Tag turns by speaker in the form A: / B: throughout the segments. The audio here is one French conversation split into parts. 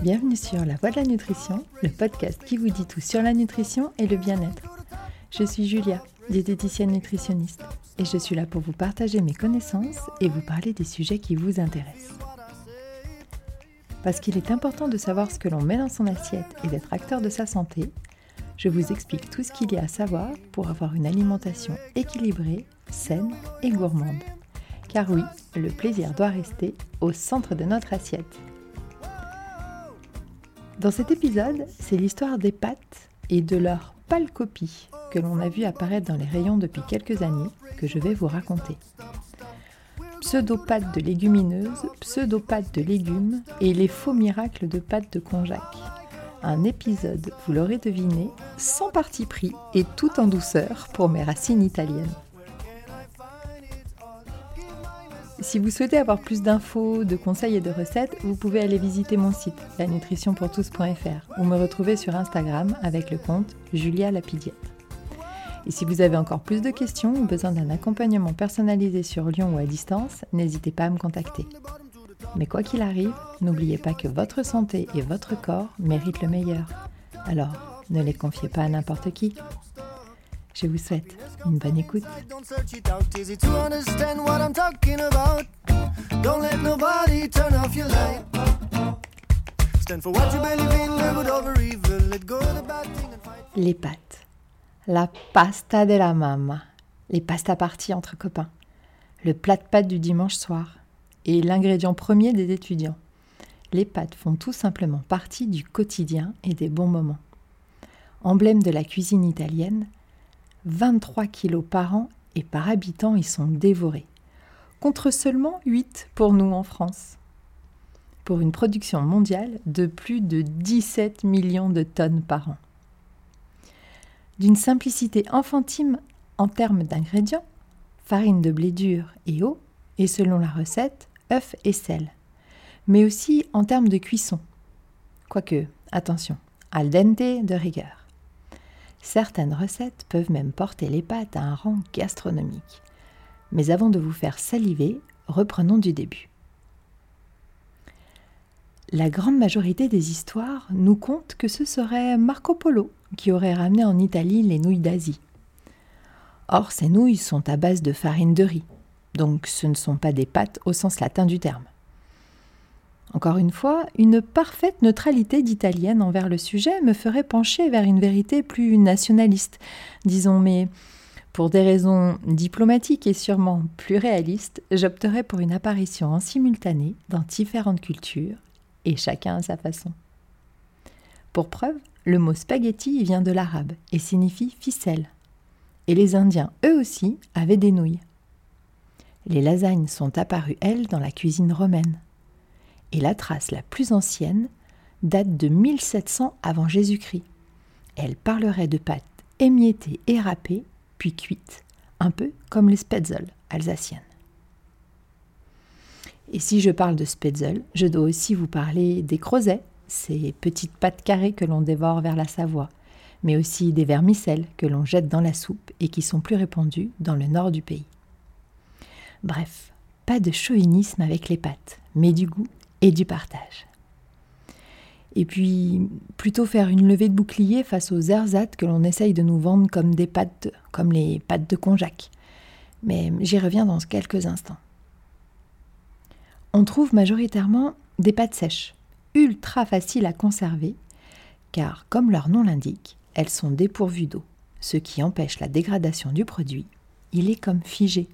A: Bienvenue sur La Voix de la Nutrition, le podcast qui vous dit tout sur la nutrition et le bien-être. Je suis Julia, diététicienne nutritionniste, et je suis là pour vous partager mes connaissances et vous parler des sujets qui vous intéressent. Parce qu'il est important de savoir ce que l'on met dans son assiette et d'être acteur de sa santé, je vous explique tout ce qu'il y a à savoir pour avoir une alimentation équilibrée, saine et gourmande. Car oui, le plaisir doit rester au centre de notre assiette. Dans cet épisode, c'est l'histoire des pâtes et de leur pâle copie que l'on a vu apparaître dans les rayons depuis quelques années que je vais vous raconter. Pseudo-pâtes de légumineuses, pseudo-pâtes de légumes et les faux miracles de pâtes de konjac. Un épisode, vous l'aurez deviné, sans parti pris et tout en douceur pour mes racines italiennes. Si vous souhaitez avoir plus d'infos, de conseils et de recettes, vous pouvez aller visiter mon site, lanutritionpourtous.fr, ou me retrouver sur Instagram avec le compte Julia Lapidiette. Et si vous avez encore plus de questions ou besoin d'un accompagnement personnalisé sur Lyon ou à distance, n'hésitez pas à me contacter. Mais quoi qu'il arrive, n'oubliez pas que votre santé et votre corps méritent le meilleur. Alors, ne les confiez pas à n'importe qui. Je vous souhaite une bonne écoute. Les pâtes. La pasta de la mamma. Les pastas parties entre copains. Le plat de pâtes du dimanche soir. Et l'ingrédient premier des étudiants. Les pâtes font tout simplement partie du quotidien et des bons moments. Emblème de la cuisine italienne, 23 kilos par an et par habitant y sont dévorés, contre seulement 8 pour nous en France, pour une production mondiale de plus de 17 millions de tonnes par an. D'une simplicité enfantine en termes d'ingrédients, farine de blé dur et eau, et selon la recette, œufs et sel, mais aussi en termes de cuisson. Quoique, attention, al dente de rigueur. Certaines recettes peuvent même porter les pâtes à un rang gastronomique. Mais avant de vous faire saliver, reprenons du début. La grande majorité des histoires nous content que ce serait Marco Polo qui aurait ramené en Italie les nouilles d'Asie. Or, ces nouilles sont à base de farine de riz, donc ce ne sont pas des pâtes au sens latin du terme. Encore une fois, une parfaite neutralité d'italienne envers le sujet me ferait pencher vers une vérité plus nationaliste, disons, mais pour des raisons diplomatiques et sûrement plus réalistes, j'opterais pour une apparition en simultané dans différentes cultures, et chacun à sa façon. Pour preuve, le mot spaghetti vient de l'arabe et signifie ficelle. Et les Indiens, eux aussi, avaient des nouilles. Les lasagnes sont apparues, elles, dans la cuisine romaine et la trace la plus ancienne date de 1700 avant Jésus-Christ. Elle parlerait de pâtes émiettées et râpées, puis cuites, un peu comme les spätzle alsaciennes. Et si je parle de spätzle, je dois aussi vous parler des crozets, ces petites pâtes carrées que l'on dévore vers la Savoie, mais aussi des vermicelles que l'on jette dans la soupe et qui sont plus répandues dans le nord du pays. Bref, pas de chauvinisme avec les pâtes, mais du goût et du partage. Et puis, plutôt faire une levée de bouclier face aux ersatz que l'on essaye de nous vendre comme des pâtes, comme les pâtes de konjac. Mais j'y reviens dans quelques instants. On trouve majoritairement des pâtes sèches, ultra faciles à conserver, car comme leur nom l'indique, elles sont dépourvues d'eau, ce qui empêche la dégradation du produit. Il est comme figé,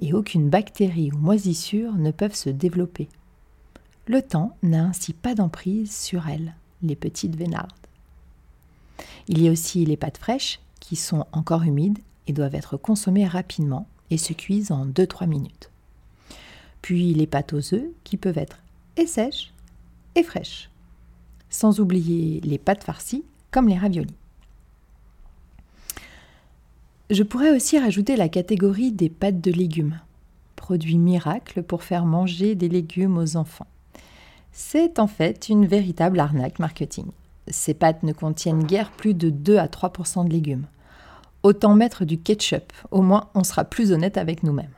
A: et aucune bactérie ou moisissure ne peuvent se développer. Le temps n'a ainsi pas d'emprise sur elles, les petites vénardes. Il y a aussi les pâtes fraîches qui sont encore humides et doivent être consommées rapidement et se cuisent en 2-3 minutes. Puis les pâtes aux œufs qui peuvent être et sèches et fraîches. Sans oublier les pâtes farcies comme les raviolis. Je pourrais aussi rajouter la catégorie des pâtes de légumes, produit miracle pour faire manger des légumes aux enfants. C'est en fait une véritable arnaque marketing. Ces pâtes ne contiennent guère plus de 2 à 3% de légumes. Autant mettre du ketchup, au moins on sera plus honnête avec nous-mêmes.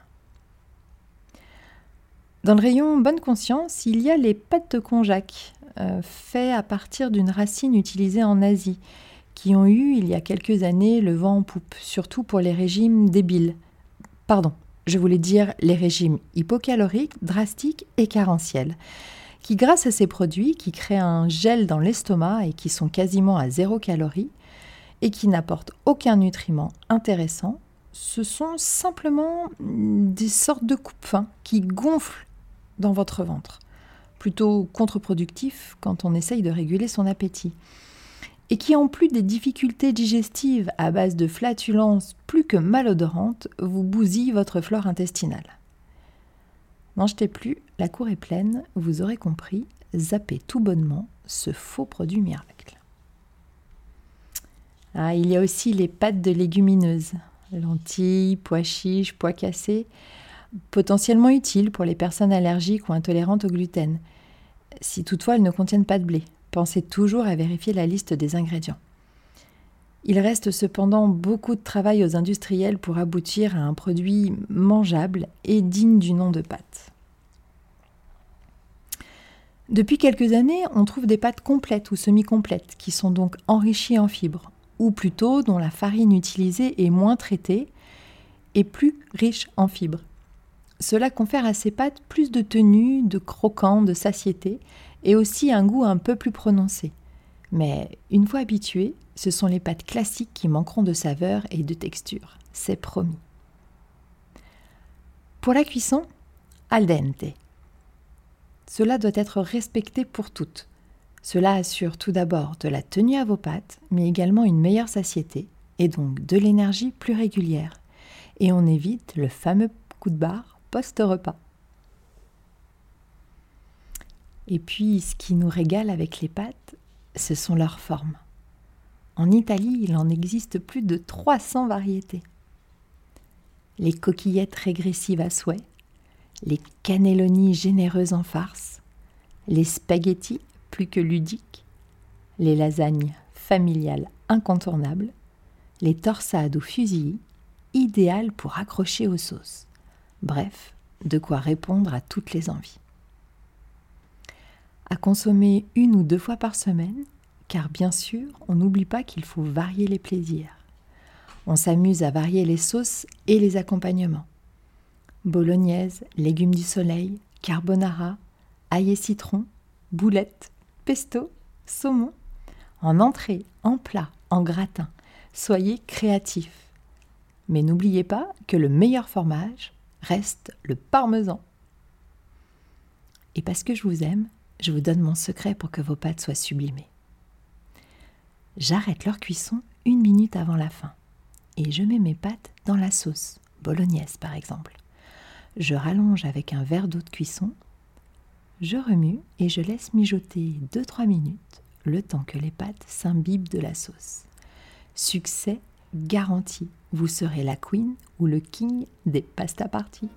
A: Dans le rayon bonne conscience, il y a les pâtes de konjac, euh, à partir d'une racine utilisée en Asie, qui ont eu il y a quelques années le vent en poupe, surtout pour les régimes débiles. Pardon, je voulais dire les régimes hypocaloriques, drastiques et carentiels, qui grâce à ces produits qui créent un gel dans l'estomac et qui sont quasiment à zéro calorie, et qui n'apportent aucun nutriment intéressant, ce sont simplement des sortes de coupe-fins qui gonflent dans votre ventre, plutôt contre-productif quand on essaye de réguler son appétit et qui, en plus des difficultés digestives à base de flatulences plus que malodorantes, vous bousillent votre flore intestinale. N'en plus, la cour est pleine, vous aurez compris, zappez tout bonnement ce faux produit miracle. Ah, il y a aussi les pâtes de légumineuses, lentilles, pois chiches, pois cassés, potentiellement utiles pour les personnes allergiques ou intolérantes au gluten, si toutefois elles ne contiennent pas de blé. Pensez toujours à vérifier la liste des ingrédients. Il reste cependant beaucoup de travail aux industriels pour aboutir à un produit mangeable et digne du nom de pâte. Depuis quelques années, on trouve des pâtes complètes ou semi-complètes qui sont donc enrichies en fibres, ou plutôt dont la farine utilisée est moins traitée et plus riche en fibres. Cela confère à ces pâtes plus de tenue, de croquant, de satiété, et aussi un goût un peu plus prononcé. Mais une fois habitués, ce sont les pâtes classiques qui manqueront de saveur et de texture. C'est promis. Pour la cuisson, al dente. Cela doit être respecté pour toutes. Cela assure tout d'abord de la tenue à vos pâtes, mais également une meilleure satiété et donc de l'énergie plus régulière. Et on évite le fameux coup de barre post-repas. Et puis, ce qui nous régale avec les pâtes, ce sont leurs formes. En Italie, il en existe plus de 300 variétés. Les coquillettes régressives à souhait, les cannelloni généreuses en farce, les spaghettis plus que ludiques, les lasagnes familiales incontournables, les torsades ou fusillis, idéales pour accrocher aux sauces. Bref, de quoi répondre à toutes les envies à consommer une ou deux fois par semaine, car bien sûr, on n'oublie pas qu'il faut varier les plaisirs. On s'amuse à varier les sauces et les accompagnements. Bolognaise, légumes du soleil, carbonara, ail et citron, boulettes, pesto, saumon. En entrée, en plat, en gratin, soyez créatifs. Mais n'oubliez pas que le meilleur fromage reste le parmesan. Et parce que je vous aime, je vous donne mon secret pour que vos pâtes soient sublimées. J'arrête leur cuisson une minute avant la fin et je mets mes pâtes dans la sauce, bolognaise par exemple. Je rallonge avec un verre d'eau de cuisson, je remue et je laisse mijoter 2-3 minutes le temps que les pâtes s'imbibent de la sauce. Succès garanti, vous serez la queen ou le king des pasta parties.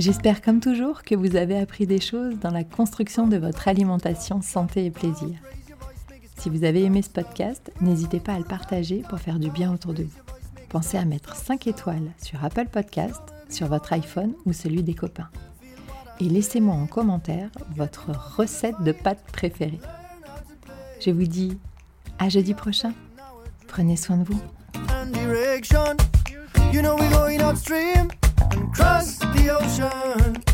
A: J'espère comme toujours que vous avez appris des choses dans la construction de votre alimentation santé et plaisir. Si vous avez aimé ce podcast, n'hésitez pas à le partager pour faire du bien autour de vous. Pensez à mettre 5 étoiles sur Apple Podcast, sur votre iPhone ou celui des copains. Et laissez-moi en commentaire votre recette de pâtes préférée. Je vous dis à jeudi prochain. Prenez soin de vous. the ocean.